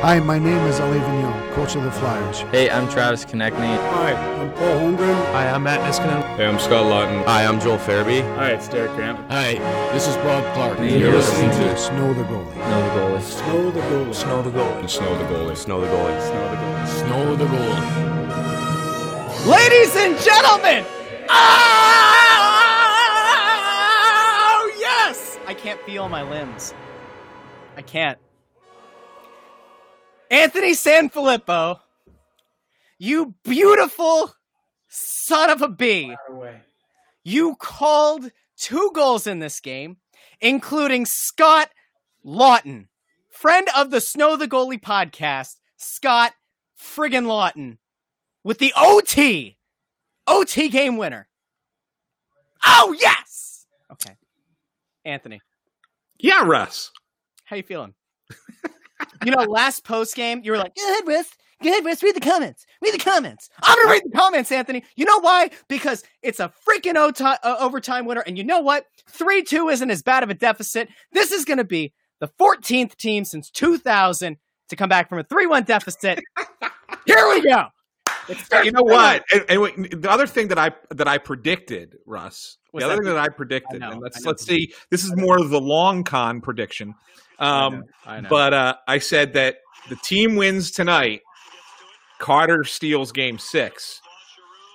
Hi, my name is Alain Vigneault, coach of the Flyers. Hey, I'm Travis Konecny. Hi, I'm Paul Holmgren. Hi, I'm Matt Niskanen. Hey, I'm Scott Laughton. Hi, I'm Joel Farabee. Hi, it's Derek Grant. Hi, this is Bob Clarke. And you're listening to Snow the Goalie. Snow the Goalie. Snow the goalie. Snow the goalie. Snow the goalie. Snow the goalie. Snow the goalie. Snow the goalie. Ladies and gentlemen! Oh, yes! I can't feel my limbs. I can't. Anthony Sanfilippo, you beautiful son of a bee. You called two goals in this game, including Scott Laughton, friend of the Snow the Goalie podcast, Scott friggin' Laughton, with the OT, OT game winner. Oh yes. Okay, Anthony, Yeah, Russ. how you feeling? You know, last post game, you were like, "Go ahead, Wes. Go ahead, Wes. Read the comments. Read the comments." I'm gonna read the comments, Anthony. You know why? Because it's a freaking uh, overtime winner, and you know what? Three two isn't as bad of a deficit. This is gonna be the 14th team since 2000 to come back from a three one deficit. Here we go. Hey, you know what? And, and wait, the other thing that I that I predicted, Russ. What's the other that? thing that I predicted, I know, and let's I let's see. This is more of the long con prediction. Um, I know. but uh, I said that the team wins tonight. Carter steals game six,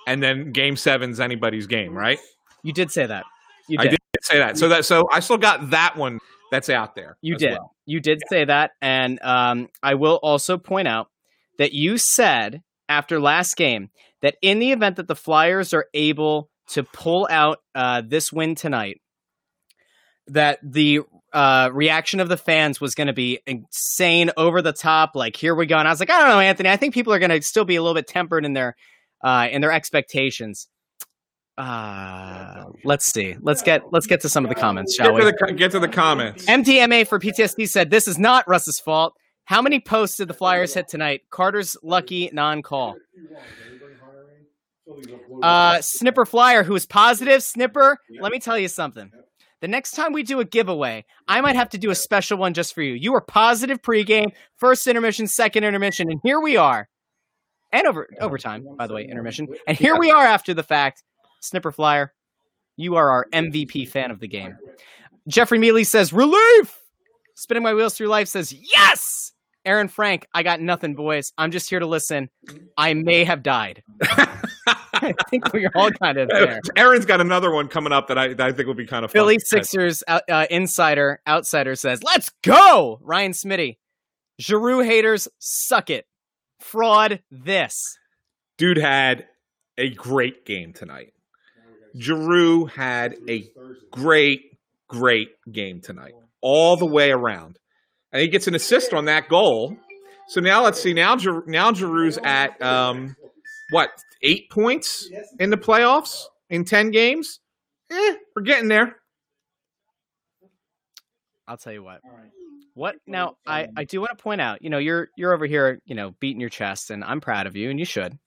and then game seven's anybody's game, right? you did say that. You I did. did say that. So that so I still got that one that's out there. You did. well. You did say that, and um, I will also point out that you said after last game that in the event that the Flyers are able to pull out uh, this win tonight, that the uh, reaction of the fans was going to be insane, over the top. Like here we go, and I was like, I don't know, Anthony. I think people are going to still be a little bit tempered in their uh, in their expectations. Uh, let's see. Let's get let's get to some of the comments, shall Get we? to, the, get to the comments. MDMA for PTSD said, This is not Russ's fault. How many posts did the Flyers hit tonight? Carter's lucky non call. Uh, Snipper Flyer, who is positive. Snipper, let me tell you something. The next time we do a giveaway, I might have to do a special one just for you. You were positive pregame, first intermission, second intermission, and here we are. And over overtime, by the way, intermission. And here we are after the fact. Snipper Flyer, you are our MVP fan of the game. Jeffrey Mealy says, relief! Spinning my wheels through life says, yes! Aaron Frank, I got nothing, boys. I'm just here to listen. I may have died. I think we're all kind of there. Aaron's got another one coming up that I, that I think will be kind of fun. Philly Sixers uh, uh, insider outsider says, "Let's go, Ryan Smitty." Giroux haters suck it. Fraud this. Dude had a great game tonight. Giroux had a great, great game tonight, all the way around, and he gets an assist on that goal. So now let's see. Now, now Giroux's at um, what eight points in the playoffs in ten games. Eh, we're getting there. I'll tell you what. What now? I I do want to point out. You know, you're you're over here, you know, beating your chest, and I'm proud of you, and you should.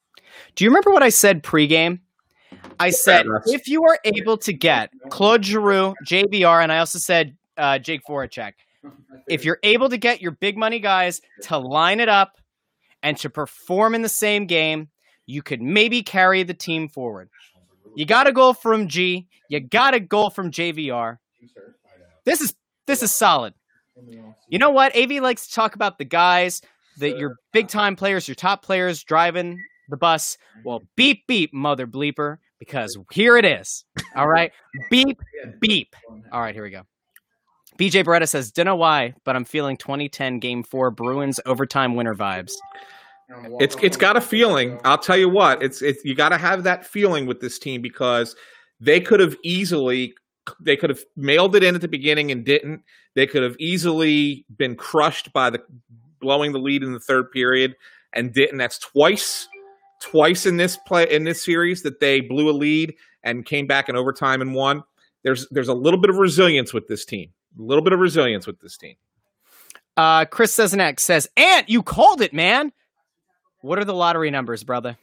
Do you remember what I said pregame? I said if you are able to get Claude Giroux, JVR, and I also said uh, Jake Voracek. If you're able to get your big money guys to line it up and to perform in the same game, you could maybe carry the team forward. You got a goal from G. You got a goal from JVR. This is this is solid. You know what? AV likes to talk about the guys, that your big time players, your top players driving the bus. Well, beep beep, mother bleeper, because here it is. All right, beep beep. All right, here we go. BJ Beretta says, "Don't know why, but I'm feeling 2010 Game Four Bruins overtime winner vibes." It's it's got a feeling. I'll tell you what. It's it's you got to have that feeling with this team because they could have easily they could have mailed it in at the beginning and didn't. They could have easily been crushed by the blowing the lead in the third period and didn't. That's twice twice in this play in this series that they blew a lead and came back in overtime and won. There's there's a little bit of resilience with this team. A little bit of resilience with this team. Uh, Chris Sezenek says, "Ant, you called it, man." What are the lottery numbers, brother?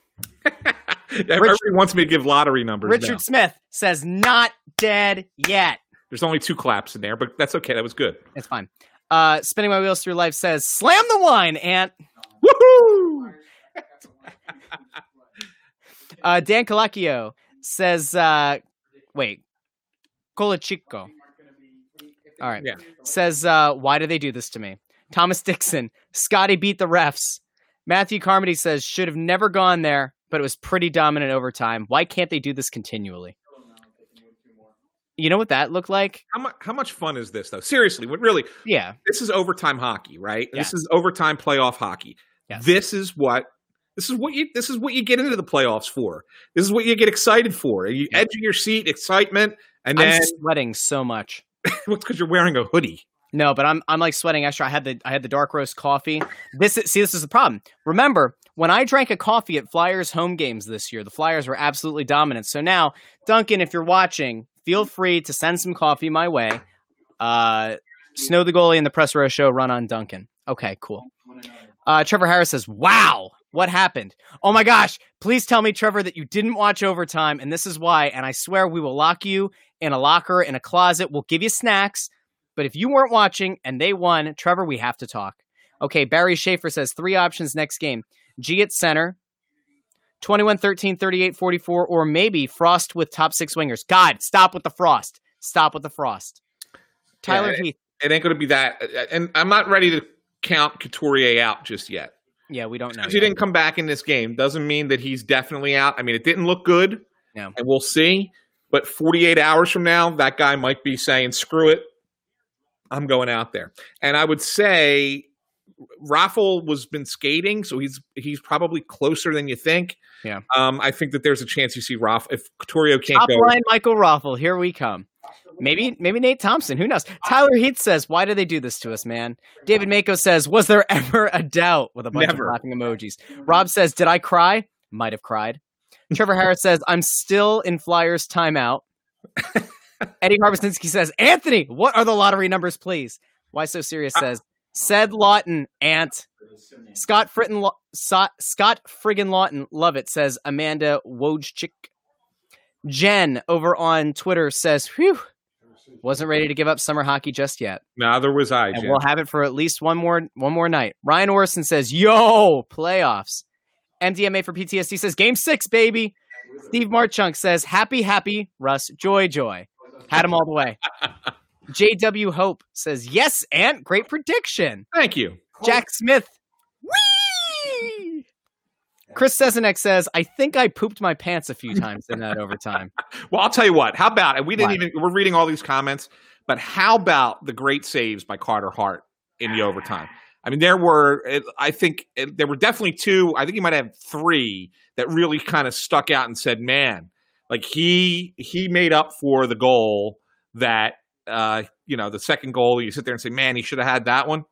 Everybody wants me to give lottery numbers. Richard now. Smith says, "Not dead yet." There's only two claps in there, but that's okay. That was good. It's fine. Uh, spinning my wheels through life says, "Slam the wine, Ant." Woohoo! Uh, Dan Calacchio says, uh, "Wait, Colachico." All right. Yeah. Says, uh, "Why do they do this to me?" Thomas Dixon, Scotty beat the refs. Matthew Carmody says, "Should have never gone there, but it was pretty dominant overtime. Why can't they do this continually?" You know what that looked like? How much? How much fun is this, though? Seriously, what really? Yeah. This is overtime hockey, right? Yeah. This is overtime playoff hockey. Yes. This is what. This is what you. This is what you get into the playoffs for. This is what you get excited for. You edge of your seat, excitement, and I'm then sweating so much. what's because you're wearing a hoodie. No, but I'm I'm like sweating extra. I had the I had the dark roast coffee. This is, see this is the problem. Remember when I drank a coffee at Flyers home games this year, the Flyers were absolutely dominant. So now, Dunkin', if you're watching, feel free to send some coffee my way. Uh, Snow the goalie and the press row show run on Dunkin'. Okay, cool. Uh, Trevor Harris says, "Wow, what happened? Oh my gosh! Please tell me, Trevor, that you didn't watch overtime, and this is why. And I swear we will lock you in a locker in a closet. We'll give you snacks." But if you weren't watching and they won, Trevor, we have to talk. Okay, Barry Schaefer says three options next game G at center, 21 13, 38 44, or maybe Frost with top six wingers. God, stop with the Frost. Stop with the Frost. Tyler Yeah, Heath. It ain't going to be that. Uh, and I'm not ready to count Couturier out just yet. Yeah, we don't know. He didn't come back in this game doesn't mean that he's definitely out. I mean, it didn't look good. No. And we'll see. But 48 hours from now, that guy might be saying, screw it. I'm going out there. And I would say Raffl was been skating, so he's he's probably closer than you think. Yeah. Um, I think that there's a chance you see Raffl if Couturier can't Top go. line Michael Raffl. Here we come. Maybe maybe Nate Thompson. Who knows? Tyler Heath says, "Why do they do this to us, man?" David Mako says, "Was there ever a doubt?" With a bunch Never. of laughing emojis. Rob says, "Did I cry? Might have cried." Trevor Harris says, "I'm still in Flyers timeout." Eddie Harbison says, "Anthony, what are the lottery numbers, please?" Why so serious says, "Said Laughton, Ant." Scott Fritton, So- Scott friggin' Laughton, love it. Says Amanda Wojcik. Jen over on Twitter says, "Whew, wasn't ready to give up summer hockey just yet, Neither was I, and Jim. we'll have it for at least one more one more night." Ryan Orson says, "Yo, playoffs." MDMA for PTSD says, "Game six, baby." Steve Marchunk says, "Happy, happy, Russ, joy, joy." Had him all the way. JW Hope says, "Yes, Ant, great prediction." Thank you. Jack Smith. Whee! Chris Sesenek says, I think I pooped my pants a few times in that overtime. Well, I'll tell you what. How about and we didn't even we're reading all these comments, but how about the great saves by Carter Hart in the overtime? I mean, there were I think there were definitely two. I think you might have three that really kind of stuck out and said, "Man, like he he made up for the goal that uh, you know the second goal. You sit there and say, "Man, he should have had that one."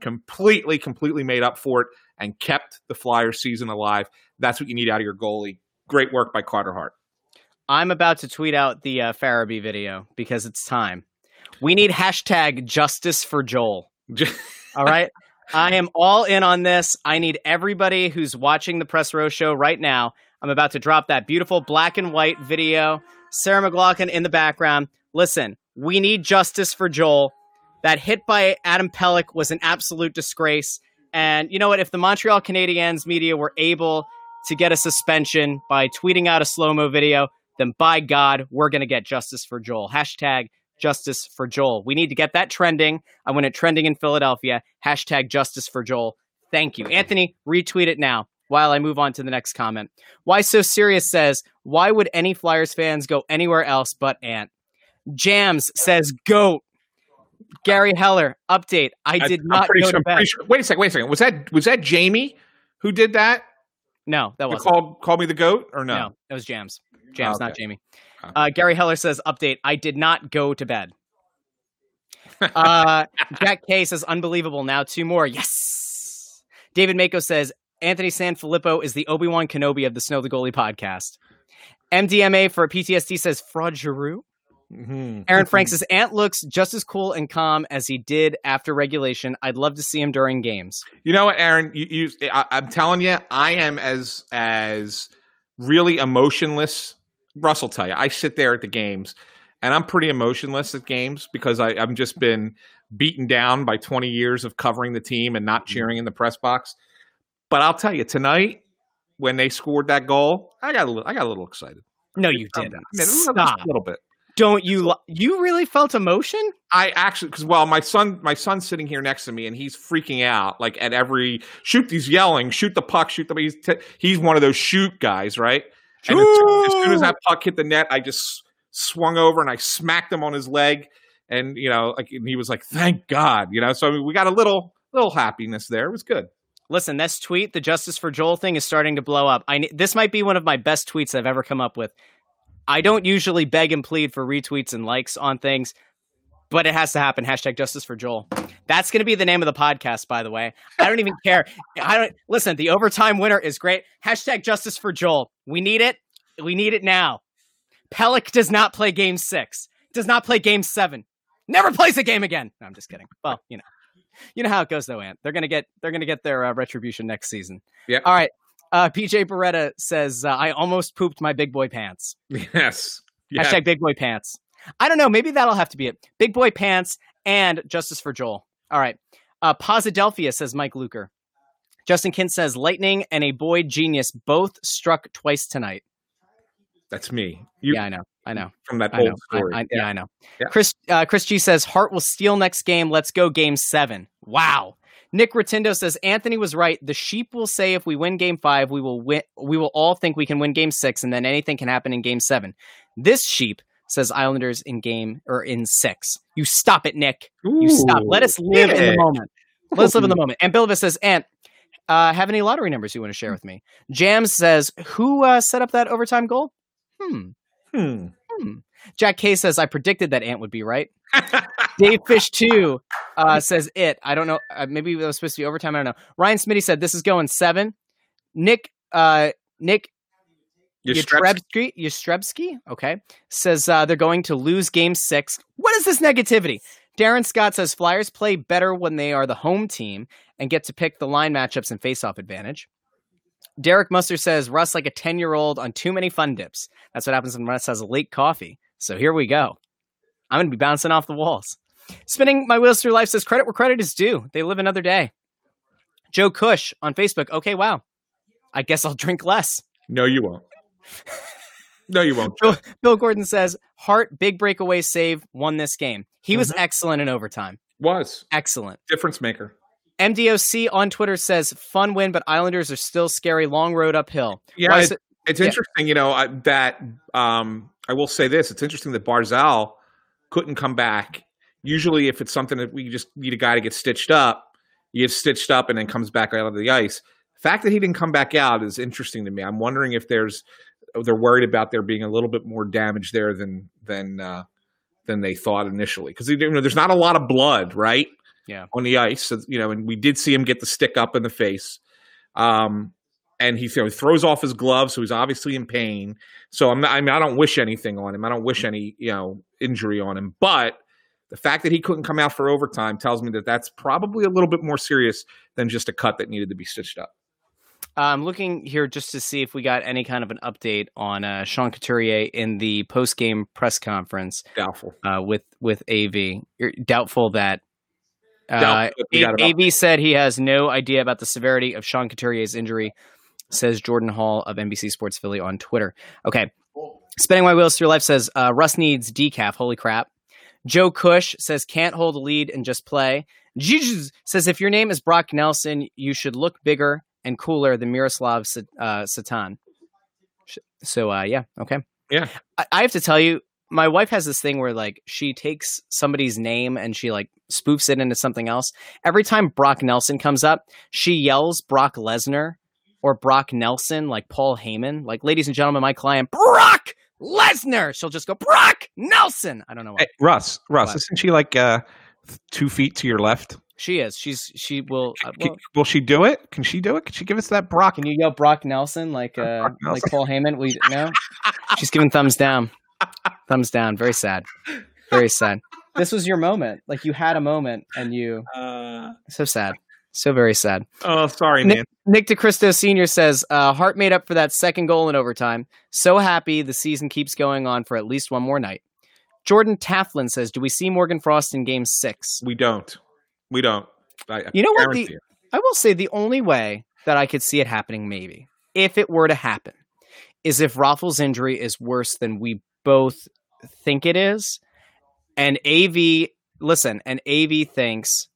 Completely, completely made up for it and kept the Flyers season alive. That's what you need out of your goalie. Great work by Carter Hart. I'm about to tweet out the uh, Farabee video because it's time. We need hashtag justice for Joel. All right. I am all in on this. I need everybody who's watching the Press Row show right now. I'm about to drop that beautiful black and white video. Sarah McLachlan in the background. Listen, we need justice for Joel. That hit by Adam Pelech was an absolute disgrace. And you know what? If the Montreal Canadiens media were able to get a suspension by tweeting out a slow mo video, then by God, we're going to get justice for Joel. Hashtag justice for Joel. We need to get that trending. I want it trending in Philadelphia. Hashtag justice for Joel. Thank you. Anthony, retweet it now while I move on to the next comment. Why So Serious says, Why would any Flyers fans go anywhere else but Ant? Jams says, Goat. Gary Heller, update. I did I'm not pretty go sure, to I'm bed. pretty sure- Wait a second. Wait a second. Was that was that Jamie who did that? No, that wasn't. called called me the goat or no? No, it was Jams. Jams, not Okay. Jamie. Uh, Gary Heller says, update. I did not go to bed. Uh, Jack K says, unbelievable. Now two more. Yes. David Mako says, Anthony Sanfilippo is the Obi Wan Kenobi of the Snow the Goalie podcast. MDMA for PTSD says, Fraud Giroux. Mhm. Aaron Frank says, Ant looks just as cool and calm as he did after regulation. I'd love to see him during games. You know what, Aaron? You, you I, I'm telling you, I am as as really emotionless. Russell tell you. I sit there at the games, and I'm pretty emotionless at games because I, I've just been beaten down by 20 years of covering the team and not cheering in the press box. But I'll tell you, tonight when they scored that goal, I got a little, I got a little excited. No, you didn't. mean, just Stop. a little bit. Don't you? Li- you really felt emotion? I actually, because well, my son, my son's sitting here next to me, and he's freaking out. Like at every shoot, he's yelling, "Shoot the puck! Shoot the!" He's t- he's one of those shoot guys, right? And as soon, as soon as that puck hit the net, I just swung over and I smacked him on his leg, and you know, like and he was like, "Thank God!" You know, so I mean, we got a little little happiness there. It was good. Listen, this tweet, the Justice for Joel thing, is starting to blow up. I this might be one of my best tweets I've ever come up with. I don't usually beg and plead for retweets and likes on things, but it has to happen. Hashtag Justice for Joel. That's going to be the name of the podcast, by the way. I don't even care. I don't listen. The overtime winner is great. Hashtag Justice for Joel. We need it. We need it now. Pelech does not play Game Six. Does not play Game Seven. Never plays a game again. No, I'm just kidding. Well, you know, you know how it goes, though, Ant. They're gonna get they're gonna get their uh, retribution next season. Yeah. All right. Uh, PJ Beretta says uh, I almost pooped my big boy pants. Yes. Yeah. Hashtag big boy pants. I don't know. Maybe that'll have to be it. Big boy pants and justice for Joel. All right. Uh, Posidelphia says Mike Luker. Justin Kint says lightning and a boy genius both struck twice tonight. That's me. You yeah, I know. I know. from that I old know. I, story. I, yeah. I know. Yeah. Chris uh, Chris G says Hart will steal next game. Let's go game seven. Wow. Nick Rotundo says Anthony was right. The sheep will say if we win game five, we will win. We will all think we can win game six, and then anything can happen in game seven. This sheep says Islanders in game or in six. You stop it, Nick. You stop. Let us live in the moment. Let us live in the moment. And Bilvis says, Ant, uh, have any lottery numbers you want to share with me? Jams says, who uh, set up that overtime goal? Hmm. Hmm. Hmm. Jack K says, I predicted that Ant would be right. Dave Fish 2 uh, says it. I don't know. Uh, maybe it was supposed to be overtime. I don't know. Ryan Smitty said, this is going seven. Nick, uh, Nick Yastrebsky, Yastrebsky, okay, says uh, they're going to lose game six. What is this negativity? Darren Scott says Flyers play better when they are the home team and get to pick the line matchups and face-off advantage. Derek Muster says Russ like a 10 year old on too many fun dips. That's what happens when Russ has a late coffee. So here we go. I'm going to be bouncing off the walls. Spinning my wheels through life says credit where credit is due. They live another day. Joe Cush on Facebook. Okay, wow. I guess I'll drink less. No, you won't. No, you won't. Bill, Bill Gordon says Hart big breakaway save won this game. He was Mhm. excellent in overtime. Was Excellent. difference maker. MDOC on Twitter says fun win, but Islanders are still scary. Long road uphill. Yeah, it- It's Yeah. interesting, you know, I- that um, I will say this. It's interesting that Barzal couldn't come back. Usually, if it's something that we just need a guy to get stitched up, he gets stitched up and then comes back out of the ice. The fact that he didn't come back out is interesting to me. I'm wondering if there's they're worried about there being a little bit more damage there than than uh, than they thought initially because you know there's not a lot of blood right Yeah. on the ice so, you know and we did see him get the stick up in the face um and he throws off his glove so he's obviously in pain. So I'm not, I mean I don't wish anything on him. I don't wish any you know injury on him. But the fact that he couldn't come out for overtime tells me that that's probably a little bit more serious than just a cut that needed to be stitched up. I'm looking here just to see if we got any kind of an update on uh, Sean Couturier in the post game press conference doubtful. uh, with with AV. You're doubtful that. Uh, Doubtful A- AV said he has no idea about the severity of Sean Couturier's injury, says Jordan Hall of NBC Sports Philly on Twitter. Okay. Spinning my wheels through life says uh, Russ needs decaf. Holy crap. Joe Cush says can't hold a lead and just play. Jujuz says if your name is Brock Nelson, you should look bigger and cooler than Miroslav uh, Satan. So uh, yeah, okay. Yeah. I-, I have to tell you, my wife has this thing where like she takes somebody's name and she like spoofs it into something else. Every time Brock Nelson comes up, she yells Brock Lesnar or Brock Nelson, like Paul Heyman. Like, ladies and gentlemen, my client Brock Lesnar. She'll just go Brock Nelson. I don't know why. Hey, Russ, Russ, What? isn't she like uh, two feet to your left? She is. She's she will. Uh, Can- will she do it? Can she do it? Can she give us that Brock? can you yell Brock Nelson like uh Brock like Nelson. Paul Heyman? We no. She's giving thumbs down. Thumbs down. Very sad. Very sad. This was your moment. Like you had a moment and you uh, so sad. So very sad. oh sorry Nick- man Nick DeCristo Sr. says, uh, Hart made up for that second goal in overtime. So happy the season keeps going on for at least one more night. Jordan Taflin says, "Do we see Morgan Frost in Game Six? We don't. We don't. I, I You know what? The. I will say the only way that I could see it happening, maybe, if it were to happen, is if Raffl's injury is worse than we both think it is. And AV, listen, and AV thinks.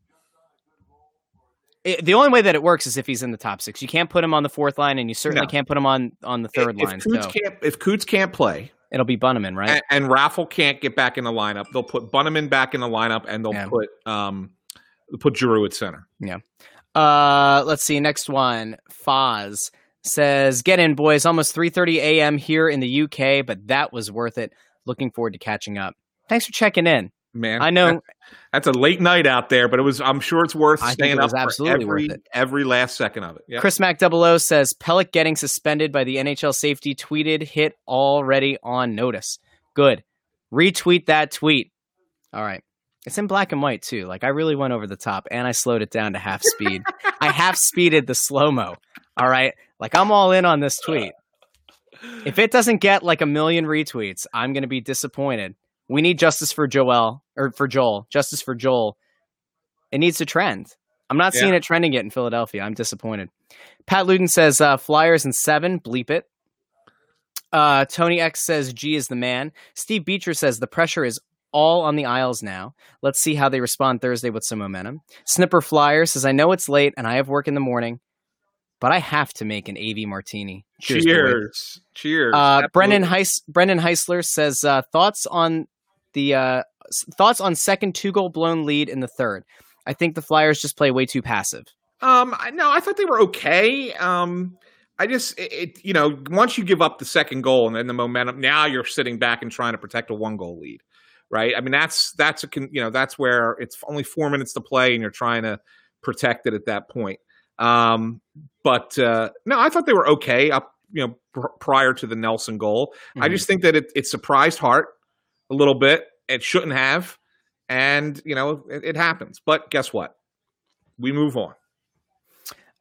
It, the only way that it works is if he's in the top six. You can't put him on the fourth line, and you certainly No. can't put him on on the third if line. Coots So can't, if Coots can't play it'll be Bunnaman, right? and, and Raffl can't get back in the lineup, they'll put Bunnaman back in the lineup and they'll Yeah. put um put Giroux at center. Yeah. Uh, let's see. Next one. Foz says, "Get in, boys. Almost 3:30 a.m. here in the UK, but that was worth it. Looking forward to catching up. Thanks for checking in. Man, I know that- that's a late night out there, but it was. I'm sure it's worth I staying it was up absolutely every worth it. every last second of it. Yeah. Chris Mac 00 says Pelech getting suspended by the NHL safety tweeted hit already on notice. Good. Retweet that tweet. All right. It's in black and white too. Like I really went over the top and I slowed it down to half speed. I half speeded the slow mo. All right. Like I'm all in on this tweet. If it doesn't get like a million retweets, I'm going to be disappointed. We need justice for Joel or for Joel. Justice for Joel. It needs to trend. I'm not Yeah. seeing it trending yet in Philadelphia. I'm disappointed. Pat Luden says uh, Flyers in seven. Bleep it. Uh, Tony X says G is the man. Steve Beecher says the pressure is all on the Isles now. Let's see how they respond Thursday with some momentum. Snipper Flyer says I know it's late and I have work in the morning, but I have to make an AV martini. Cheers. Cheers. Cheers. Uh, Brendan. Heis- Brendan Heisler says uh, thoughts on the uh, thoughts on second two goal blown lead in the third. I think the Flyers just play way too passive. Um, no, I thought they were okay. Um, I just, it, it, you know, once you give up the second goal and then the momentum, now you're sitting back and trying to protect a one goal lead, right? I mean, that's that's a, you know, that's where it's only four minutes to play and you're trying to protect it at that point. Um, but uh, no, I thought they were okay up, you know, pr- prior to the Nelson goal. I Mhm. just think that it, it surprised Hart a little bit. It shouldn't have, and you know, it, it happens. But guess what? We move on.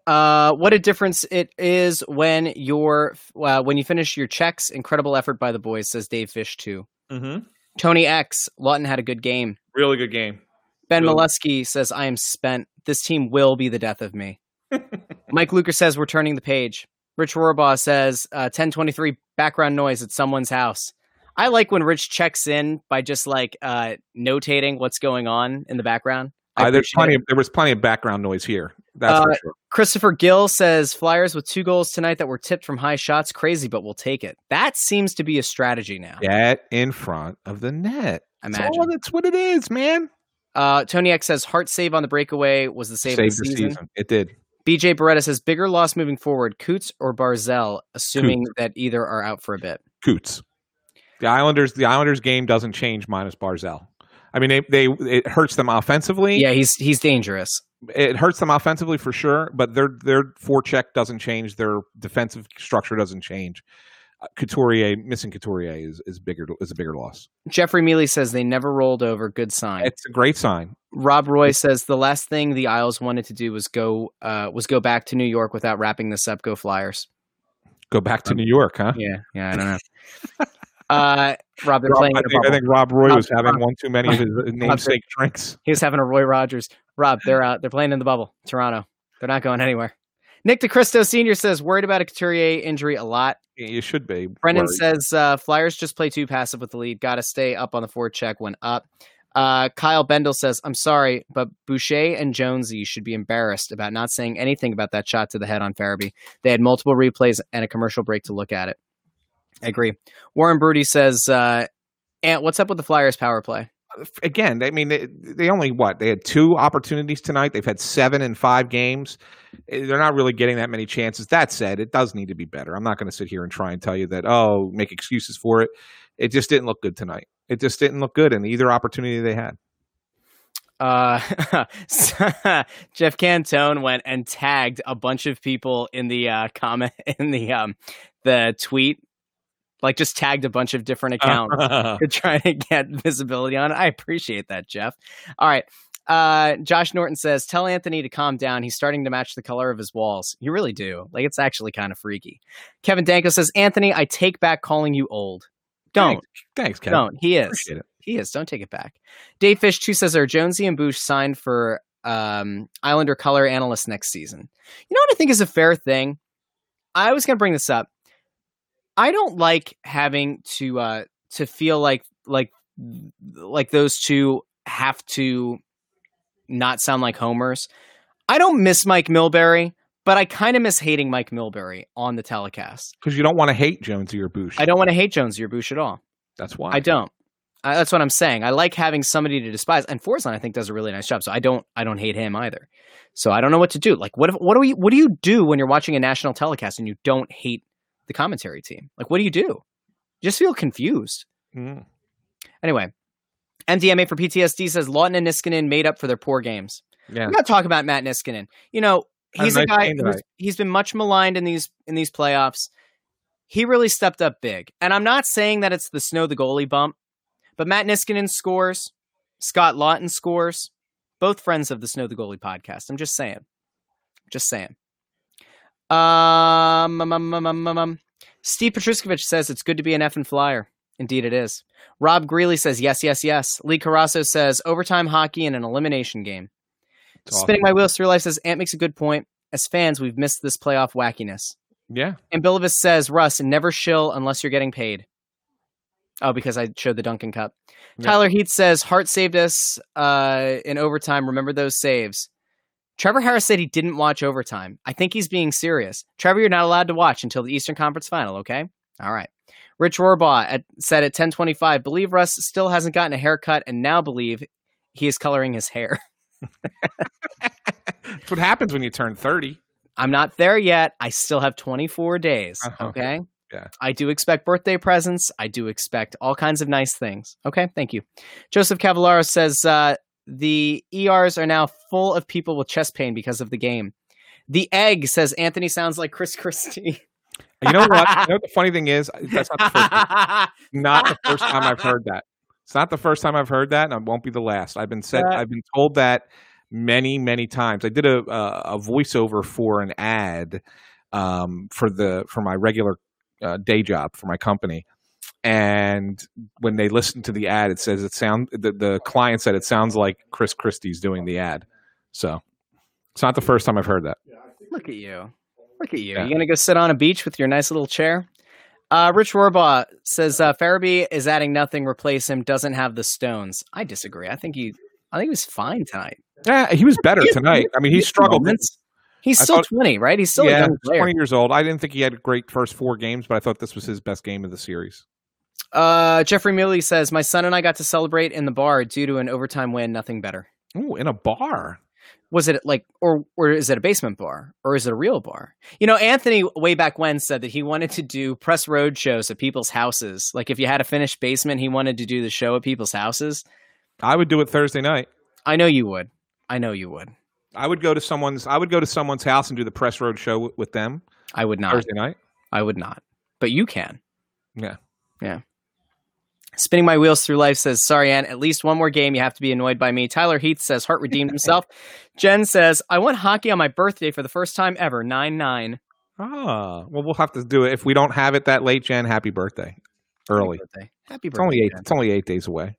Uh, what a difference it is when you're uh, when you finish your checks. Incredible effort by the boys, says Dave Fish too. Mm-hmm. Tony X Laughton had a good game. Really good game. Ben Really? Molesky says I am spent. This team will be the death of me. Mike Luker says we're turning the page. Rich Rohrbaugh says uh, 1023 background noise at someone's house. I like when Rich checks in by just like uh, notating what's going on in the background. Uh, there's plenty. Of, there was plenty of background noise here. That's for Uh, sure. Christopher Gill says Flyers with two goals tonight that were tipped from high shots. Crazy, but we'll take it. That seems to be a strategy now. Get in front of the net. That's, Imagine. all, that's what it is, man. Uh, Tony X says heart save on the breakaway was the save of the the season. season. It did. BJ Beretta says bigger loss moving forward, Coots or Barzal, assuming that either are out for a bit. Coots. The Islanders. The Islanders game doesn't change minus Barzal. I mean, they, they it hurts them offensively. Yeah, he's he's dangerous. it hurts them offensively for sure, but their their forecheck doesn't change. Their defensive structure doesn't change. Uh, Couturier missing Couturier is, is bigger is a bigger loss. Jeffrey Mealy says they never rolled over. Good sign. It's a great sign. Rob Roy says the last thing the Isles wanted to do was go uh, was go back to New York without wrapping this up. Go Flyers. Go back to New York, huh? Yeah, yeah, I don't know. uh, Rob, they're Rob- playing I, think, I think Rob Roy Rob- was having Rob- one too many of his uh, namesake drinks. He was having a Roy Rogers. Rob, they're out. They're playing in the bubble. Toronto. They're not going anywhere. Nick DeCristo Senior says worried about a Couturier injury a lot. You should be. Brendan worried. says uh, Flyers just play too passive with the lead. Got to stay up on the forecheck when up. Uh, Kyle Bendel says, "I'm sorry, but Boucher and Jonesy should be embarrassed about not saying anything about that shot to the head on Farabee. They had multiple replays and a commercial break to look at it." I agree. Warren Brody says, uh, "Ant, what's up with the Flyers power play?" again, I mean, they, they only what they had two opportunities tonight. They've had seven in five games. Eh, They're not really getting that many chances. That said, it does need to be better. I'm not going to sit here and try and tell you that. Oh, make excuses for it. It just didn't look good tonight. It just didn't look good in either opportunity they had. Uh, Jeff Cantone went and tagged a bunch of people in the uh, comment in the um the tweet, like just tagged a bunch of different accounts to try to get visibility on it. I appreciate that, Jeff. All right. Uh, Josh Norton says, "Tell Anthony to calm down. He's starting to match the color of his walls. You really do. Like it's actually kind of freaky." Kevin Danko says, "Anthony, I take back calling you old. Don't, Thanks, Kevin. don't. He is. He is. Don't take it back. Dave Fish two says are Jonesy and Bush signed for um, Islander color analyst next season. You know what I think is a fair thing. I was going to bring this up. I don't like having to uh, to feel like like like those two have to not sound like homers. I don't miss Mike Milbury, but I kind of miss hating Mike Milbury on the telecast. Because you don't want to hate Jonesy or Bush. I don't want to hate Jonesy or Bush at all. That's why. I don't. Uh, that's what I'm saying. I like having somebody to despise, and Forslund I think does a really nice job. So I don't, I don't hate him either. So I don't know what to do. Like, what if, what do we, what do you do when you're watching a national telecast and you don't hate the commentary team? Like, what do you do? You just feel confused. Mm. Anyway, MDMA for PTSD says Laughton and Niskanen made up for their poor games. Yeah. We got to talk about Matt Niskanen. You know, he's a guy who's, he's been much maligned in these in these playoffs. He really stepped up big. And I'm not saying that it's the snow the goalie bump, but Matt Niskanen scores, Scott Laughton scores, both friends of the Snow the Goalie podcast. I'm just saying. Just saying. Um, um, um, um, um, um, um. Steve Petruskevich says it's good to be an effing flyer. Indeed, it is. Rob Greeley says yes, yes, yes. Lee Carasso says overtime hockey in an elimination game. Awesome. Spinning my wheels through life says Ant makes a good point. As fans, we've missed this playoff wackiness. Yeah. And Bilivis says Russ never shill unless you're getting paid. Oh, because I showed the Dunkin' Cup. Yeah. Tyler Heath says Hart saved us uh, in overtime. Remember those saves. Trevor Harris said he didn't watch overtime. I think he's being serious. Trevor, you're not allowed to watch until the Eastern Conference Final. Okay. All right. Rich Rohrbaugh at, said at 10:25, believe Russ still hasn't gotten a haircut, and now believe he is coloring his hair. That's what happens when you turn 30. I'm not there yet. I still have 24 days. Uh-huh. Okay. Yeah. I do expect birthday presents. I do expect all kinds of nice things. Okay. Thank you. Joseph Cavallaro says uh, the ERs are now full of people with chest pain because of the game. The egg says Anthony sounds like Chris Christie. You know what? you know what the funny thing is? That's not the first time. not the first time I've heard that. It's not the first time I've heard that, and it won't be the last. I've been said, I've been told that many, many times. I did a a, a voiceover for an ad um, for the for my regular uh, day job for my company, and when they listen to the ad, it says it sound the, the client said it sounds like Chris Christie's doing the ad. So it's not the first time I've heard that. Look at you. Look at you. Yeah. You gonna go sit on a beach with your nice little chair? Uh, Rich Rohrbaugh says uh, Farabee is adding nothing. Replace him. Doesn't have the stones. I disagree. I think he. I think he was fine tonight. Yeah, he was better He- tonight. I mean, he He struggled. moments. He's I still thought- twenty, right? He's still a yeah, young player. 20 years old. I didn't think he had a great first four games, but I thought this was his best game of the series. Uh, Jeffrey Milley says my son and I got to celebrate in the bar due to an overtime win. Nothing better. Ooh, in a bar. Was it like, or or is it a basement bar, or is it a real bar? You know, Anthony way back when said that he wanted to do press row shows at people's houses. Like if you had a finished basement, he wanted to do the show at people's houses. I would do it Thursday night. I know you would. I know you would. I would go to someone's. I would go to someone's house and do the press row show with, with them I would not. Thursday night. I would not. But you can. Yeah. Yeah. Spinning my wheels through life says, sorry, Ann, at least one more game. You have to be annoyed by me. Tyler Heath says, Hart redeemed himself. Jen says, I won hockey on my birthday for the first time ever. 9 9. Ah, well, we'll have to do it if we don't have it that late. Jen, happy birthday, early. Happy birthday. Happy It's only eight. Jen. It's only eight days away.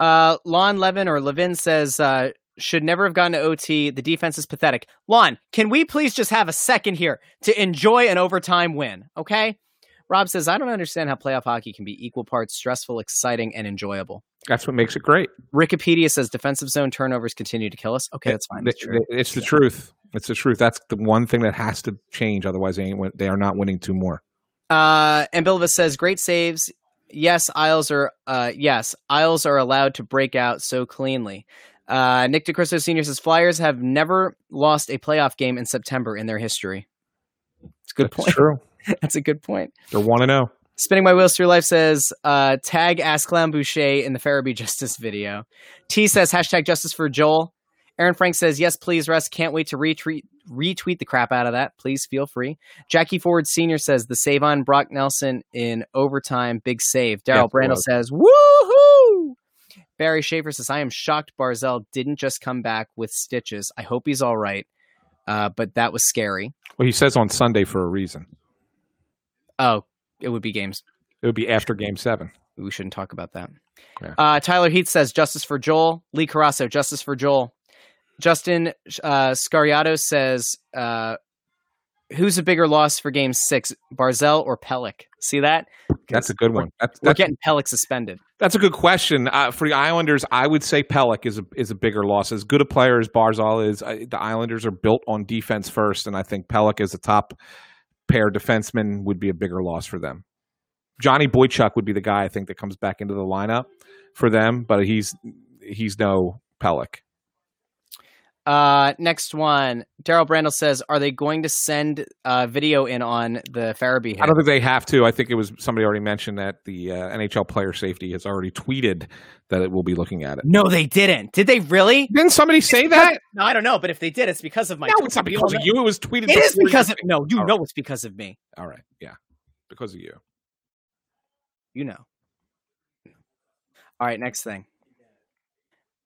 Uh, Lon Levin or Levin says, uh, should never have gone to OT. The defense is pathetic. Lon, can we please just have a second here to enjoy an overtime win? Okay. Rob says, I don't understand how playoff hockey can be equal parts stressful, exciting, and enjoyable. That's what makes it great. Wikipedia says defensive zone turnovers continue to kill us. Okay, that's fine. That's Th- true. It's the truth. It's the truth. That's the one thing that has to change. Otherwise, they ain't. win- They are not winning two more. Uh, and Bilvis says, great saves. Yes, Isles are. Uh, yes, Isles are allowed to break out so cleanly. Uh, Nick DeCristo Senior says Flyers have never lost a playoff game in September in their history. It's a good That's point. true. That's a good point. They're one to zero. Spinning my wheels through life says uh, tag Ask Boucher in the Farabee Justice video. T says hashtag Justice for Joel. Aaron Frank says yes, please, Russ. Can't wait to retweet retweet the crap out of that. Please feel free. Jackie Ford Senior says the save on Brock Nelson in overtime, big save. Daryl Brandel says woohoo. Barry Schaefer says I am shocked Barzal didn't just come back with stitches. I hope he's all right. Uh, but that was scary. Well, he says on Sunday for a reason. Oh, it would be games. It would be after Game Seven. we shouldn't talk about that. Yeah. Uh, Tyler Heath says justice for Joel. Lee Carasso, justice for Joel. Justin uh, Scariato says, uh, "Who's a bigger loss for Game Six, Barzal or Pelech?" See that? That's a good one. That's, We're that's, getting Pelech suspended. that's a good question uh, for the Islanders. I would say Pelech is a is a bigger loss. As good a player as Barzal is, uh, the Islanders are built on defense first, and I think Pelech is a top pair defenseman would be a bigger loss for them. Johnny Boychuk would be the guy I think that comes back into the lineup for them, but he's he's no Pelech. Uh, next one, Daryl Brandel says, "Are they going to send uh, video in on the Farabee hit?" I don't think they have to. I think it was somebody already mentioned that the uh, NHL player safety has already tweeted that it will be looking at it. no, they didn't. Did they really? Didn't somebody say that? No, I don't know. But if they did, it's because of my. No, it's not tweet. because of you. It was tweeted. It is because of no. You All know it's because of me. All right, yeah, because of you. You know. All right, next thing.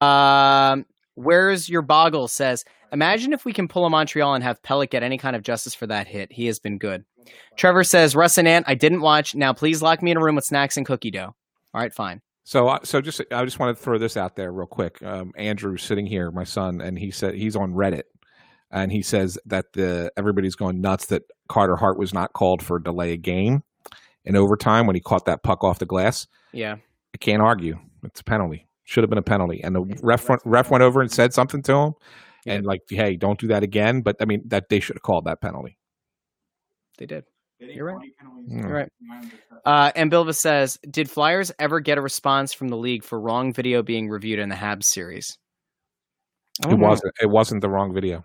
Um, where's your boggle? Says, imagine if we can pull a Montreal and have Pelech get any kind of justice for that hit. He has been good. Trevor says, Russ and Ant, I didn't watch. Now please lock me in a room with snacks and cookie dough. All right, fine. So, uh, so just I just want to throw this out there real quick. Um, Andrew's sitting here, my son, and he said he's on Reddit, and he says that the everybody's going nuts that Carter Hart was not called for a delay a game in overtime when he caught that puck off the glass. Yeah. I can't argue. It's a penalty. Should have been a penalty. And the ref went, ref went over and said something to him, and like, hey, don't do that again. But I mean, that they should have called that penalty. They did. You're right. Mm. You're right. Uh, and Bilva says, did Flyers ever get a response from the league for wrong video being reviewed in the Habs series? It know. wasn't. It wasn't the wrong video.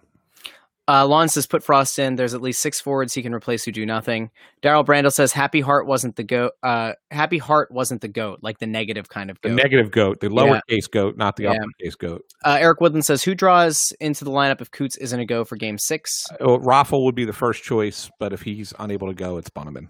Uh, Lon says, put Frost in. There's at least six forwards he can replace who do nothing. Daryl Brandel says, Happy Heart wasn't the goat. Uh, Happy Heart wasn't the goat, like the negative kind of goat. The negative goat, the lowercase goat, not the Yeah. uppercase goat. uh, Eric Woodland says, Who draws into the lineup if Coots isn't a go for game six? Oh, Raffl would be the first choice, but if he's unable to go, it's Bunnaman.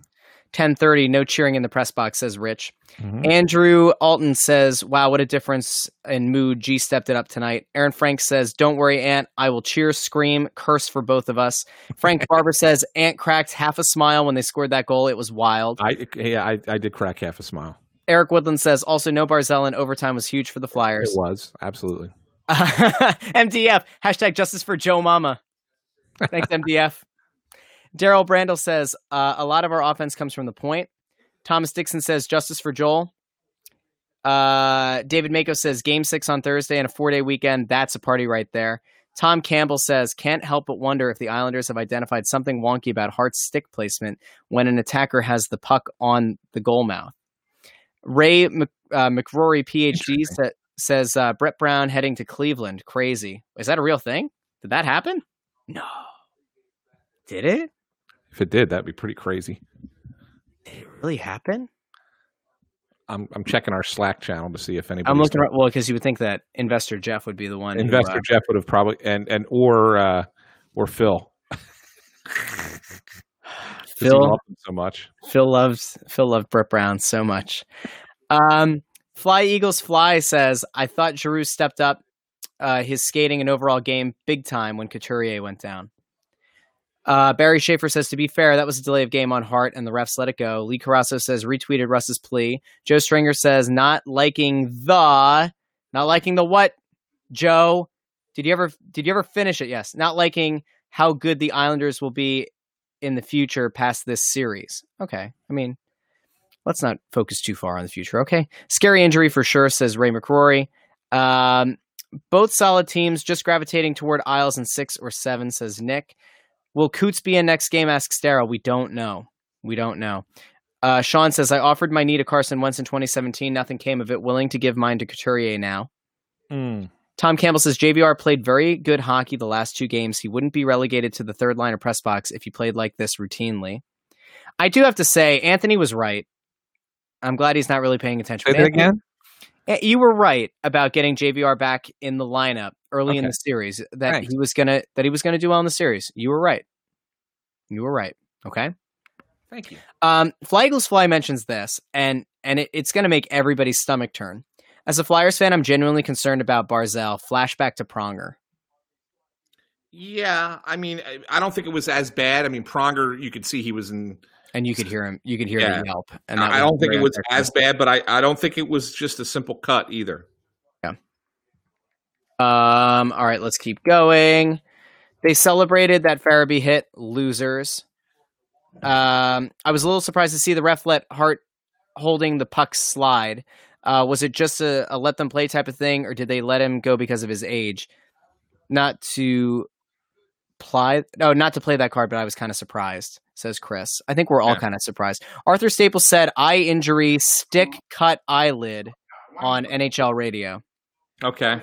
1030, no cheering in the press box, says Rich. Mhm. Andrew Alton says, Wow, what a difference in mood. G stepped it up tonight. Aaron Frank says, Don't worry, Ant. I will cheer, scream, curse for both of us. Frank Barber says, Ant cracked half a smile when they scored that goal. It was wild. I yeah, I, I did crack half a smile. Eric Woodland says, Also, no Barzal in overtime was huge for the Flyers." It was absolutely. MDF, hashtag justice for Joe Mama. Thanks, MDF. Daryl Brandel says, uh, A lot of our offense comes from the point. Thomas Dixon says, Justice for Joel. Uh, David Mako says game six on Thursday and a four day weekend. That's a party right there. Tom Campbell says, can't help but wonder if the Islanders have identified something wonky about Hart's stick placement when an attacker has the puck on the goal mouth. Ray Mc, uh, McRory, PhD, sa- says uh, Brett Brown heading to Cleveland. Crazy. Is that a real thing? Did that happen? No. Did it? If it did, that'd be pretty crazy. Did it really happen? I'm I'm checking our Slack channel to see if anybody. I'm looking. Right, well, because you would think that investor Jeff would be the one. who, Investor uh, Jeff would have probably and and or uh, or Phil. Phil? so much. Phil loves Phil loved Brett Brown so much. Um, Fly Eagles Fly says, I thought Giroux stepped up uh, his skating and overall game big time when Couturier went down. Uh, Barry Schaefer says, to be fair, that was a delay of game on Hart and the refs let it go. Lee Carasso says, retweeted Russ's plea. Joe Stringer says, not liking the, not liking the what, Joe? Did you ever, did you ever finish it? Yes. Not liking how good the Islanders will be in the future past this series. Okay. I mean, let's not focus too far on the future. Okay. Scary injury for sure, says Ray McCrory. Um, both solid teams just gravitating toward Isles in six or seven, says Nick. Will Coots be in next game? Asks Daryl. We don't know. We don't know. Uh, Sean says, I offered my knee to Carson once in 2017. Nothing came of it. Willing to give mine to Couturier now. Tom Campbell says JVR played very good hockey the last two games. He wouldn't be relegated to the third line or press box if he played like this routinely. I do have to say, Anthony was right. I'm glad he's not really paying attention. Say that again. Eh, You were right about getting JVR back in the lineup early in the series. That Thanks. he was gonna that he was gonna do well in the series. You were right. You were right. Okay. Thank you. Um, Fly Eagles Fly mentions this, and and it, it's going to make everybody's stomach turn. As a Flyers fan, I'm genuinely concerned about Barzal. Flashback to Pronger. Yeah, I mean, I- I don't think it was as bad. I mean, Pronger, you could see he was in and you could hear him. You could hear Yeah. the yelp. And I don't think it was as bad, but I, I don't think it was just a simple cut either. Um. All right, let's keep going. They celebrated that Farabee hit. Losers. Um. I was a little surprised to see the ref let Hart holding the puck slide. Uh, was it just a, a let them play type of thing, or did they let him go because of his age? Not to play, no, not to play that card, but I was kind of surprised. Says Chris. I think we're all Yeah. kind of surprised. Arthur Staples said, "Eye injury, stick cut eyelid." On NHL radio. Okay,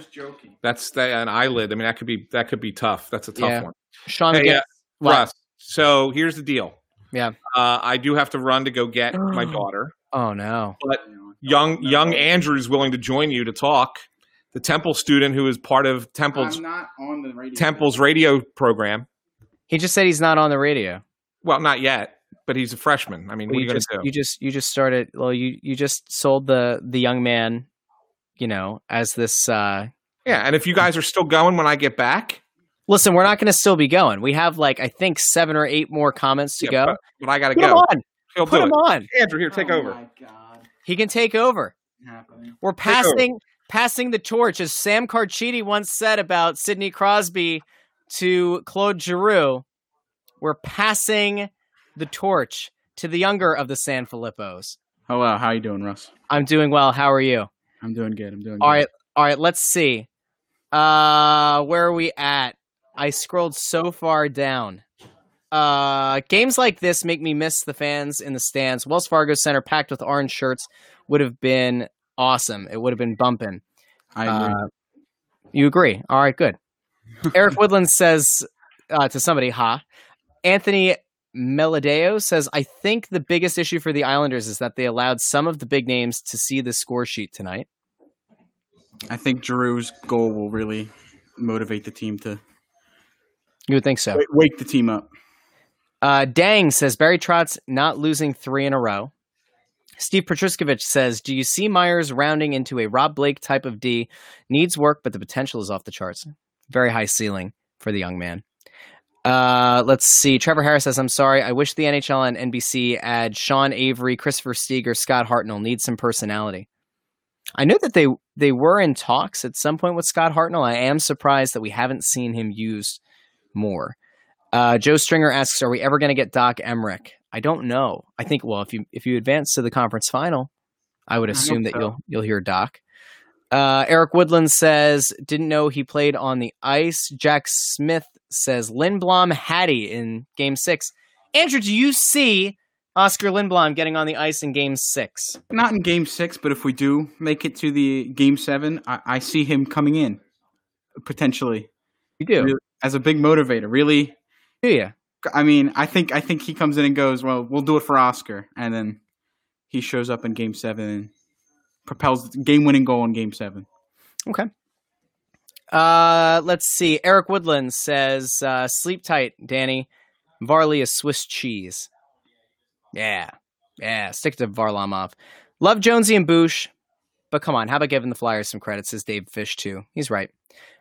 that's the, an eyelid. I mean, that could be that could be tough. That's a tough Yeah. one. Sean Hey, McGinn- uh, Russ. So here's the deal. Yeah. Uh, I do have to run to go get my daughter. Oh no. But young young Andrew's willing to join you to talk. The Temple student who is part of Temple's I'm not on the radio. Temple's radio program. He just said he's not on the radio. Well, not yet, but he's a freshman. I mean, what are you going just, to do? You just you just started. Well, you you just sold the the young man, you know, as this. uh yeah, and if you guys are still going when I get back, Listen, we're not going to still be going. We have like I think seven or eight more comments to yeah, go. but, but I got to Put him go. on. He'll Put do him it. on. Andrew, here, take oh over. My God. He can take over. Happening. We're passing passing the torch, as Sam Carchidi once said about Sidney Crosby to Claude Giroux. We're passing the torch to the younger of the San Filippos. Hello, how you doing, Russ? I'm doing well. How are you? I'm doing good. I'm doing All good. right, all right. Let's see. Uh, where are we at? I scrolled so far down. Uh, games like this make me miss the fans in the stands. Wells Fargo Center packed with orange shirts would have been awesome. It would have been bumping. I agree. Uh, you agree? All right, good. Eric Woodland says uh, to somebody, "Ha." Anthony Melodeo says, "I think the biggest issue for the Islanders is that they allowed some of the big names to see the score sheet tonight." I think Drew's goal will really motivate the team to You would think so. wake, wake the team up. Uh, Dang says Barry Trotz not losing three in a row. Steve Petruskevich says, "Do you see Myers rounding into a Rob Blake type of D? Needs work, but the potential is off the charts. Very high ceiling for the young man." Uh, let's see. Trevor Harris says, "I'm sorry. I wish the NHL and NBC add Sean Avery, Christopher Steger, Scott Hartnell need some personality." I know that they they were in talks at some point with Scott Hartnell. I am surprised that we haven't seen him used more. Uh, Joe Stringer asks, "Are we ever going to get Doc Emrick?" I don't know. I think well, if you if you advance to the conference final, I would assume hope that so. you'll you'll hear Doc. Uh, Eric Woodland says, "Didn't know he played on the ice." Jack Smith says, "Lindblom Hattie in Game Six. Andrew, do you see Oskar Lindblom getting on the ice in Game Six? Not in game six, but if we do make it to the game seven, I, I see him coming in potentially You do, Really? as a big motivator. Really, do you? I mean, I think I think he comes in and goes, "Well, we'll do it for Oskar," and then he shows up in game seven and propels the game-winning goal in game seven. Okay. Uh, let's see. Eric Woodland says, uh, "Sleep tight, Danny. Varley is Swiss cheese." Yeah, yeah. Stick to Varlamov. Love Jonesy and Boosh, but come on, how about giving the Flyers some credit? Says Dave Fish too. He's right.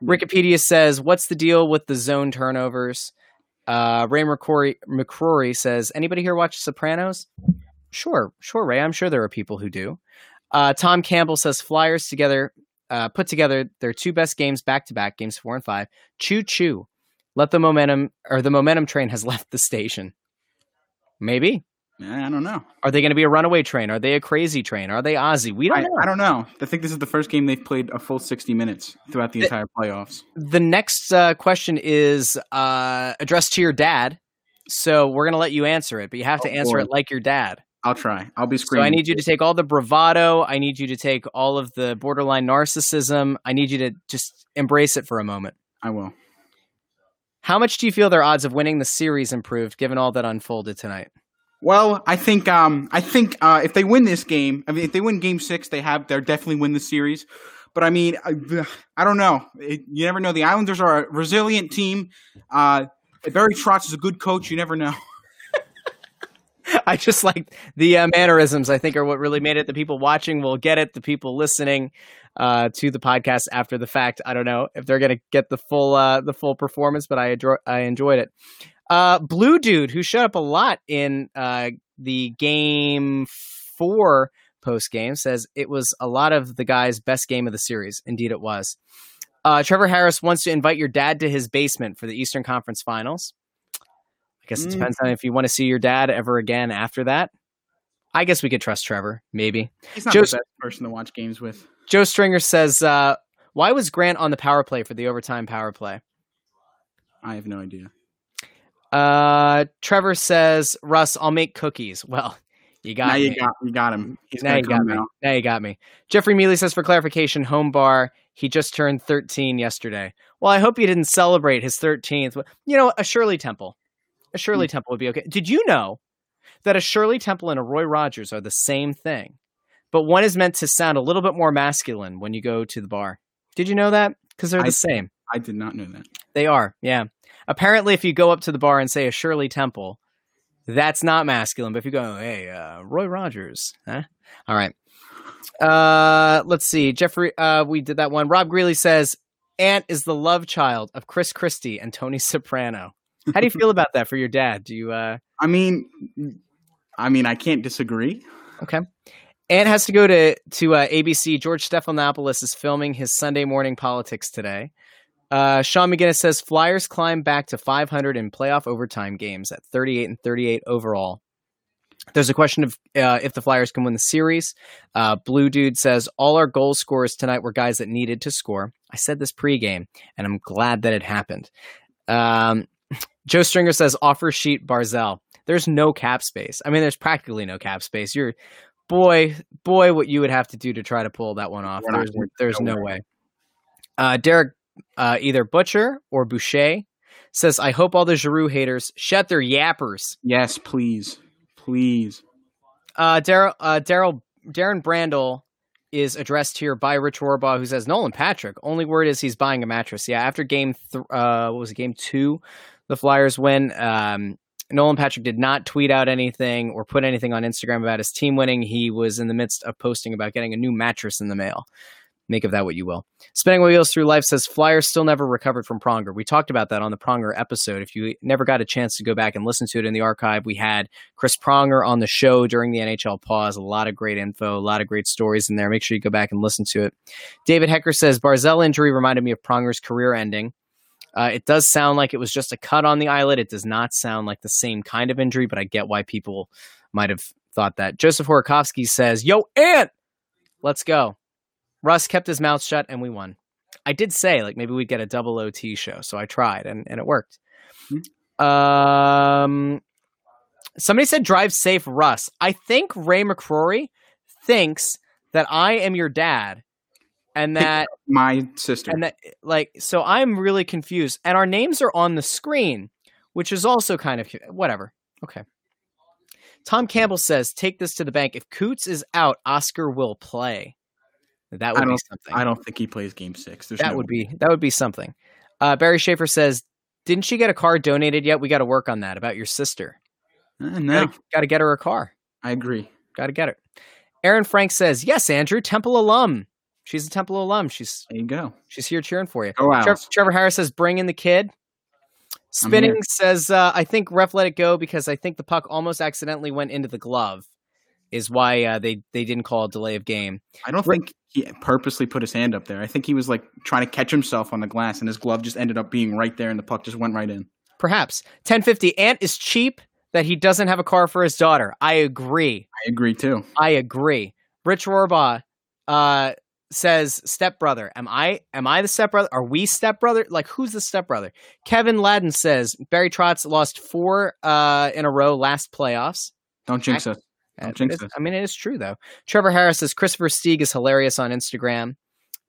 Wikipedia says, "What's the deal with the zone turnovers?" Uh, Ray McCrory, McCrory says, "Anybody here watch Sopranos?" Sure, sure, Ray. I'm sure there are people who do. Uh, Tom Campbell says, "Flyers together uh, put together their two best games back to back, games four and five. Choo choo. Let the momentum or the momentum train has left the station. Maybe. I don't know. Are they going to be a runaway train? Are they a crazy train? Are they Aussie? We don't I, know. I don't know. I think this is the first game they've played a full 60 minutes throughout the It- entire playoffs. the next uh, question is uh, addressed to your dad. So we're going to let you answer it, but you have to Oh, answer boy. it like your dad. I'll try. I'll be screaming. So. I need you to take all the bravado. I need you to take all of the borderline narcissism. I need you to just embrace it for a moment. I will. How much do you feel their odds of winning the series improved given all that unfolded tonight? Well, I think um, I think uh, if they win this game, I mean, if they win Game Six, they have they're definitely win the series. But I mean, I, I don't know. It, you never know. The Islanders are a resilient team. Uh, Barry Trotz is a good coach. You never know. I just like the uh, mannerisms. I think are what really made it. The people watching will get it. The people listening uh, to the podcast after the fact, I don't know if they're to get the full uh, the full performance, but I adro- I enjoyed it. Uh, Blue dude who showed up a lot in uh, the game four post game says it was a lot of the guys' best game of the series. Indeed, it was. Uh, Trevor Harris wants to invite your dad to his basement for the Eastern Conference Finals. I guess it Mm. depends on if you want to see your dad ever again after that. I guess we could trust Trevor, maybe. He's not Joe's- the best person to watch games with. Joe Stringer says, uh, "Why was Grant on the power play for the overtime power play?" I have no idea. Uh, Trevor says, "Russ, I'll make cookies." Well, you got now me. you got you got him. He's now you got me. Now you got me. Jeffrey Mealy says, for clarification, home bar. He just turned 13 yesterday. Well, I hope he didn't celebrate his 13th. You know, a Shirley Temple. A Shirley Hmm. Temple would be okay. Did you know that a Shirley Temple and a Roy Rogers are the same thing? But one is meant to sound a little bit more masculine when you go to the bar. Did you know that? Because they're I- the same. I did not know that. They are, yeah. Apparently, if you go up to the bar and say a Shirley Temple, that's not masculine. But if you go, hey, uh, Roy Rogers, huh? All right. Uh, let's see. Jeffrey, uh, we did that one. Rob Greeley says Ant is the love child of Chris Christie and Tony Soprano. How do you feel about that for your dad? Do you uh I mean, I mean, I can't disagree. okay? Ant has to go to to uh, ABC. George Stephanopoulos is filming his Sunday morning politics today. Uh, Sean McGinnis says Flyers climb back to 500 in playoff overtime games at 38 and 38 overall. There's a question of uh, if the Flyers can win the series. Uh, Blue Dude says all our goal scorers tonight were guys that needed to score. I said this pregame, and I'm glad that it happened. Um, Joe Stringer says offer sheet Barzal. There's no cap space. I mean, there's practically no cap space. You're boy, boy, what you would have to do to try to pull that one off. There's, there's no no way. Uh, Derek, uh, either Butcher or Boucher says, I hope all the Giroux haters shut their yappers. Yes, please, please. Uh, Daryl, uh, Daryl, Darren Brandel is addressed here by Rich Warbaugh, who says Nolan Patrick. Only word is he's buying a mattress. Yeah, after game, th- uh, what was it, game two, the Flyers win. Um, Nolan Patrick did not tweet out anything or put anything on Instagram about his team winning. He was in the midst of posting about getting a new mattress in the mail. Make of that what you will. Spinning Wheels Through Life says Flyers still never recovered from Pronger. We talked about that on the Pronger episode. If you never got a chance to go back and listen to it in the archive, we had Chris Pronger on the show during the NHL pause. A lot of great info, a lot of great stories in there. Make sure you go back and listen to it. David Hecker says Barzal injury reminded me of Pronger's career ending. Uh, it does sound like it was just a cut on the eyelid. It does not sound like the same kind of injury, but I get why people might have thought that. Joseph Horakovsky says, Yo, Ant, let's go. Russ kept his mouth shut and we won. I did say, like, maybe we'd get a double OT show. So I tried and, and it worked. Um, somebody said drive safe, Russ. I think Ray McCrory thinks that I am your dad and that My sister. and that like so i'm really confused. And our names are on the screen which is also kind of whatever. Okay. Tom campbell says take this to the bank. If coots is out oskar will play. That would be something. I don't think he plays Game Six. There's that no would way. be that would be something. Uh, barry schaefer says didn't she get a car donated yet? We got to work on that about your sister. Uh, no, got to get her a car. I agree. got to get it aaron frank says yes andrew temple alum she's a temple alum she's There you go. she's here cheering for you Go out. Trev- Trevor Harris says, "Bring in the kid." Spinning says, uh, "I think ref let it go because I think the puck almost accidentally went into the glove, is why uh, they they didn't call a delay of game." I don't think he purposely put his hand up there. I think he was like trying to catch himself on the glass, and his glove just ended up being right there, and the puck just went right in. Perhaps ten fifty. Ant is cheap that he doesn't have a car for his daughter. I agree. I agree too. I agree. Rich Rorbaugh uh, says stepbrother. Am I am I the stepbrother? Are we stepbrother? Like who's the stepbrother? Kevin Ladden says Barry Trotz lost four uh, in a row last playoffs. Don't jinx us. Don't jinx us. I mean, it is true though. Trevor Harris says Christopher Stieg is hilarious on Instagram,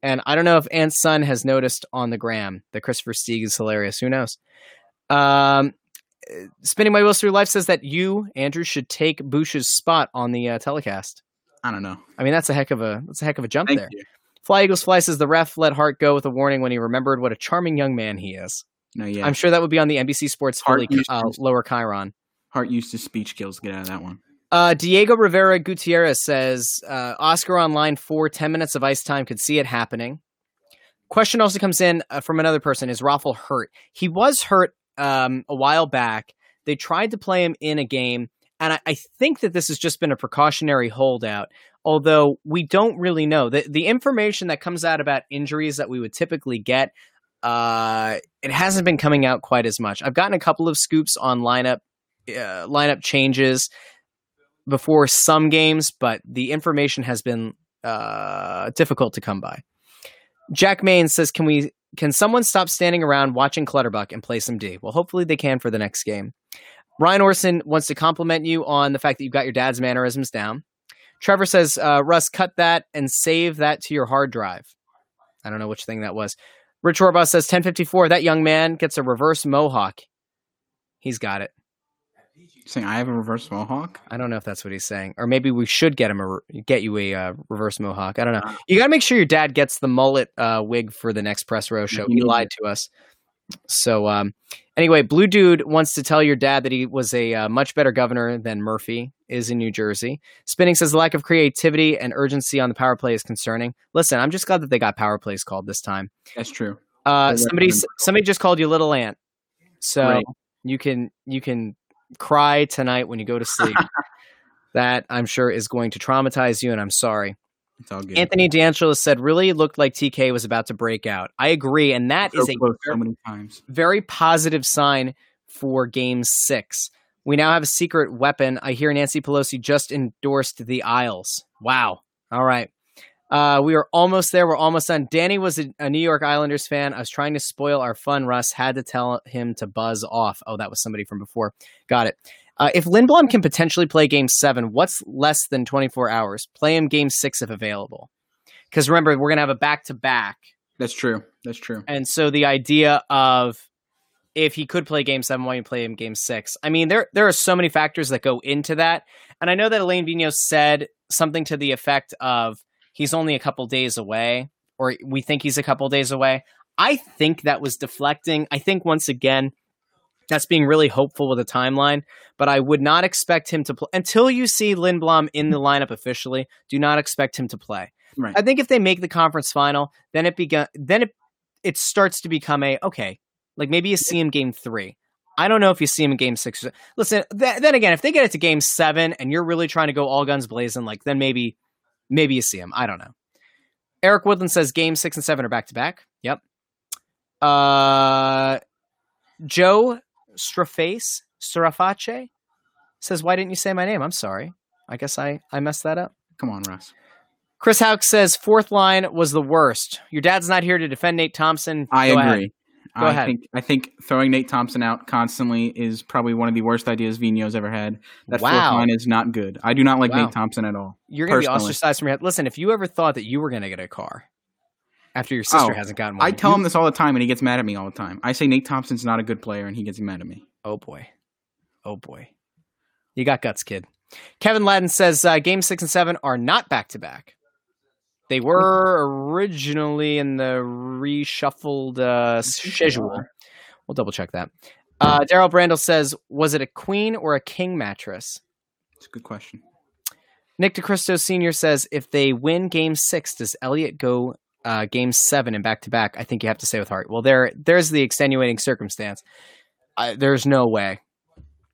and I don't know if Ant's son has noticed on the gram that Christopher Stieg is hilarious. Who knows? Um, uh, Spinning my wheels through life says that you, Andrew, should take Boosh's spot on the uh, telecast. I don't know. I mean, that's a heck of a that's a heck of a jump Thank there. you. Fly Eagles Fly says the ref let Hart go with a warning when he remembered what a charming young man he is. No, yeah. I'm sure that would be on the NBC Sports Hart Philly uh, Lower Chiron. Hart used his speech skills get out of that one. Uh, Diego Rivera Gutierrez says uh, Oskar online for 10 minutes of ice time, could see it happening. Question also comes in uh, from another person Is Raffl hurt? He was hurt um, a while back. They tried to play him in a game, and I, I think that this has just been a precautionary holdout. Although we don't really know the the information that comes out about injuries that we would typically get, uh, it hasn't been coming out quite as much. I've gotten a couple of scoops on lineup uh, lineup changes before some games, but the information has been uh, difficult to come by. Jack Main says, "Can we? Can someone stop standing around watching Clutterbuck and play some D?" Well, hopefully they can for the next game. Ryan Orson wants to compliment you on the fact that you've got your dad's mannerisms down. Trevor says, uh, "Russ, cut that and save that to your hard drive." I don't know which thing that was. Rich Orbaugh says, "1054. That young man gets a reverse mohawk. He's got it." Saying I have a reverse mohawk. I don't know if that's what he's saying, or maybe we should get him a get you a uh, reverse mohawk. I don't know. You got to make sure your dad gets the mullet uh, wig for the next press row show. He lied to us. So um, anyway, Blue Dude wants to tell your dad that he was a uh, much better governor than Murphy is in New Jersey. Spinning says the lack of creativity and urgency on the power play is concerning. Listen, I'm just glad that they got power plays called this time. That's true. Uh, somebody somebody just called you little ant, so Right. you can you can cry tonight when you go to sleep. that I'm sure is going to traumatize you, and I'm sorry. It's all good. Anthony D'Angelo said, "Really looked like TK was about to break out." I agree, and that so is a close ver- so many times. very positive sign for Game Six. We now have a secret weapon. I hear Nancy Pelosi just endorsed the Isles. Wow. All right. Uh, we are almost there. We're almost done. Danny was a, a New York Islanders fan. I was trying to spoil our fun. Russ had to tell him to buzz off. Oh, that was somebody from before. Got it. Uh, if Lindblom can potentially play Game Seven, what's less than 24 hours? Play him Game Six if available. Because remember, we're gonna have a back to back. That's true. That's true. And so the idea of if he could play game seven, why you play him game six? I mean, there there are so many factors that go into that. And I know that Alain Vigneault said something to the effect of he's only a couple days away, or we think he's a couple days away. I think that was deflecting. I think once again, that's being really hopeful with a timeline, but I would not expect him to play until you see Lindblom in the lineup officially. Do not expect him to play. Right. I think if they make the conference final, then it begun. Then it it starts to become a okay. Like maybe you see him game three. I don't know if you see him in game six. Listen, th- then again, if they get it to game seven and you're really trying to go all guns blazing, like then maybe maybe you see him. I don't know. Eric Woodland says game six and seven are back to back. Yep. Uh, Joe Straface Straface says, "Why didn't you say my name? I'm sorry. I guess I I messed that up." Come on, Russ. Chris Hauk says fourth line was the worst. Your dad's not here to defend Nate Thompson. I Go agree. ahead. Go I ahead. think I think throwing Nate Thompson out constantly is probably one of the worst ideas Vino's ever had. That fourth line is not good. I do not like Wow. Nate Thompson at all. You're going to be ostracized from your head. Listen, if you ever thought that you were going to get a car after your sister Oh, hasn't gotten one, I tell you- him this all the time, and he gets mad at me all the time. I say Nate Thompson's not a good player, and he gets mad at me. Oh boy. Oh boy. You got guts, kid. Kevin Ladden says uh, game six and seven are not back to back. They were originally in the reshuffled uh, schedule. We'll double check that. Uh, Daryl Brandel says, was it a queen or a king mattress? It's a good question. Nick DeCristo Sr. says, if they win game six, does Elliott go uh, game seven and back to back? I think you have to say with heart. Well, there, there's the extenuating circumstance. I, there's no way.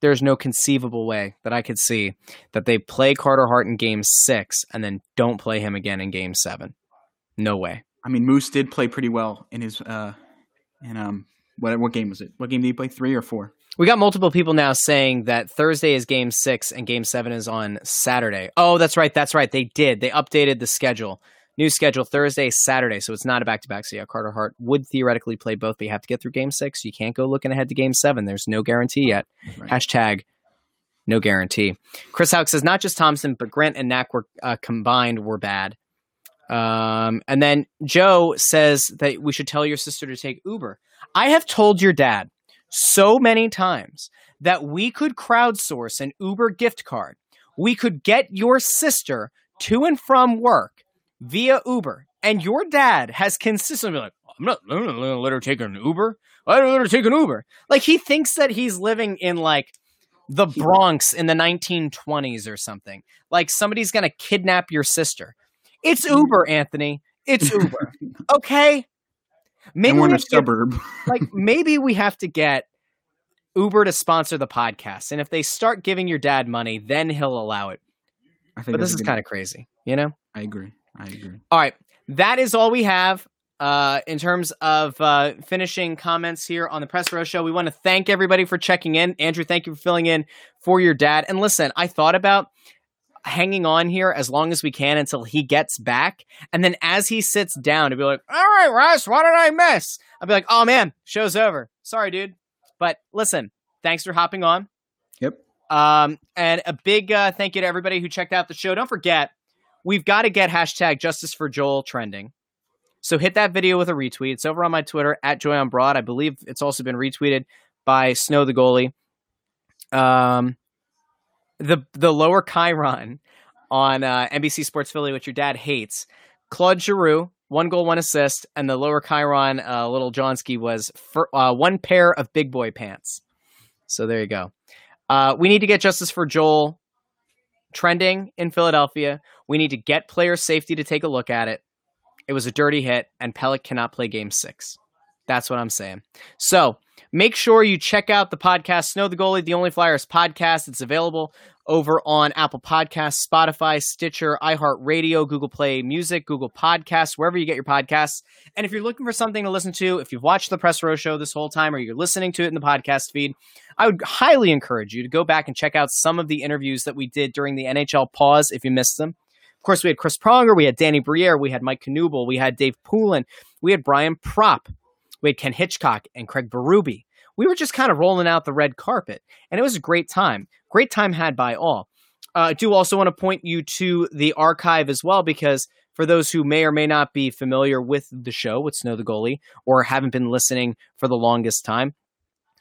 There's no conceivable way that I could see that they play Carter Hart in game six and then don't play him again in game seven. No way. I mean, Moose did play pretty well in his uh, in um, what what game was it? What game did he play? Three or four? We got multiple people now saying that Thursday is game six and game seven is on Saturday. Oh, that's right. That's right. They did. They updated the schedule. New schedule Thursday, Saturday. So it's not a back to back. So yeah, Carter Hart would theoretically play both, but you have to get through game six. You can't go looking ahead to game seven. There's no guarantee yet. Right. Hashtag no guarantee. Chris Houck says not just Thompson, but Grant and Knack were uh, combined were bad. Um, and then Joe says that we should tell your sister to take Uber. I have told your dad so many times that we could crowdsource an Uber gift card. We could get your sister to and from work via Uber. And your dad has consistently been like, I'm not I'm not gonna let her take an Uber. I don't let her take an Uber. Like he thinks that he's living in like the Bronx in the 1920s or something. Like somebody's gonna kidnap your sister. It's mm. Uber, Anthony. It's Uber. okay. Maybe we're in a have to get- suburb. like maybe we have to get Uber to sponsor the podcast. And if they start giving your dad money, then he'll allow it. I think But this is kind of crazy, you know? I agree. I agree. All right. That is all we have uh, in terms of uh, finishing comments here on the Press Row Show. We want to thank everybody for checking in. Andrew, thank you for filling in for your dad. And listen, I thought about hanging on here as long as we can until he gets back. And then as he sits down to be like, all right, Russ, what did I miss? I'll be like, oh man, show's over. Sorry, dude. But listen, thanks for hopping on. Yep. Um, and a big uh, thank you to everybody who checked out the show. Don't forget, we've got to get hashtag justice for Joel trending. So hit that video with a retweet. It's over on my Twitter at Joy on Broad. I believe it's also been retweeted by Snow the goalie. Um, the the lower Chiron on uh, NBC Sports Philly, which your dad hates. Claude Giroux, one goal, one assist, and the lower Chiron, uh, little Johnsky was for, uh, one pair of big boy pants. So there you go. Uh, we need to get justice for Joel trending in Philadelphia. We need to get player safety to take a look at it. It was a dirty hit, and Pelech cannot play game six. That's what I'm saying. So make sure you check out the podcast, Snow the Goalie, the Only Flyers podcast. It's available over on Apple Podcasts, Spotify, Stitcher, iHeartRadio, Google Play Music, Google Podcasts, wherever you get your podcasts. And if you're looking for something to listen to, if you've watched the Press Row Show this whole time or you're listening to it in the podcast feed, I would highly encourage you to go back and check out some of the interviews that we did during the NHL pause if you missed them. Course, we had Chris Pronger, we had Danny Briere, we had Mike Knuble, we had Dave Poulin, we had Brian Propp, we had Ken Hitchcock and Craig Berube. We were just kind of rolling out the red carpet, and it was a great time. Great time had by all. Uh, I do also want to point you to the archive as well, because for those who may or may not be familiar with the show, with Snow the Goalie, or haven't been listening for the longest time,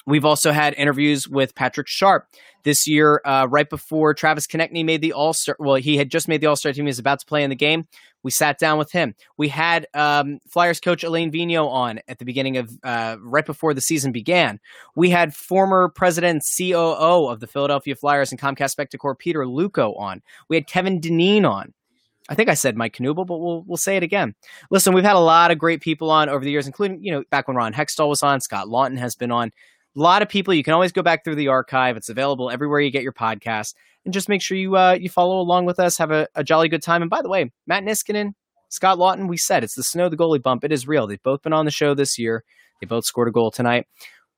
We've also had interviews with Patrick Sharp this year, uh, right before Travis Konecny made the All Star. Well, he had just made the All Star team. He was about to play in the game. We sat down with him. We had um, Flyers coach Alain Vigneault on at the beginning of uh, right before the season began. We had former president COO of the Philadelphia Flyers and Comcast Spectacor Peter Luukko on. We had Kevin Dineen on. I think I said Mike Knuble, but we'll we'll say it again. Listen, we've had a lot of great people on over the years, including you know back when Ron Hextall was on, Scott Laughton has been on a lot of people. You can always go back through the archive. It's available everywhere you get your podcast. And just make sure you uh, you follow along with us. Have a, a jolly good time. And by the way, Matt Niskanen, Scott Laughton, we said it's the snow the goalie bump. It is real. They've both been on the show this year. They both scored a goal tonight.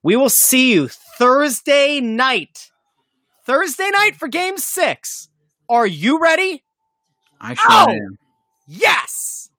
We will see you Thursday night. Thursday night for game six. Are you ready? I sure Ow! am. Yes.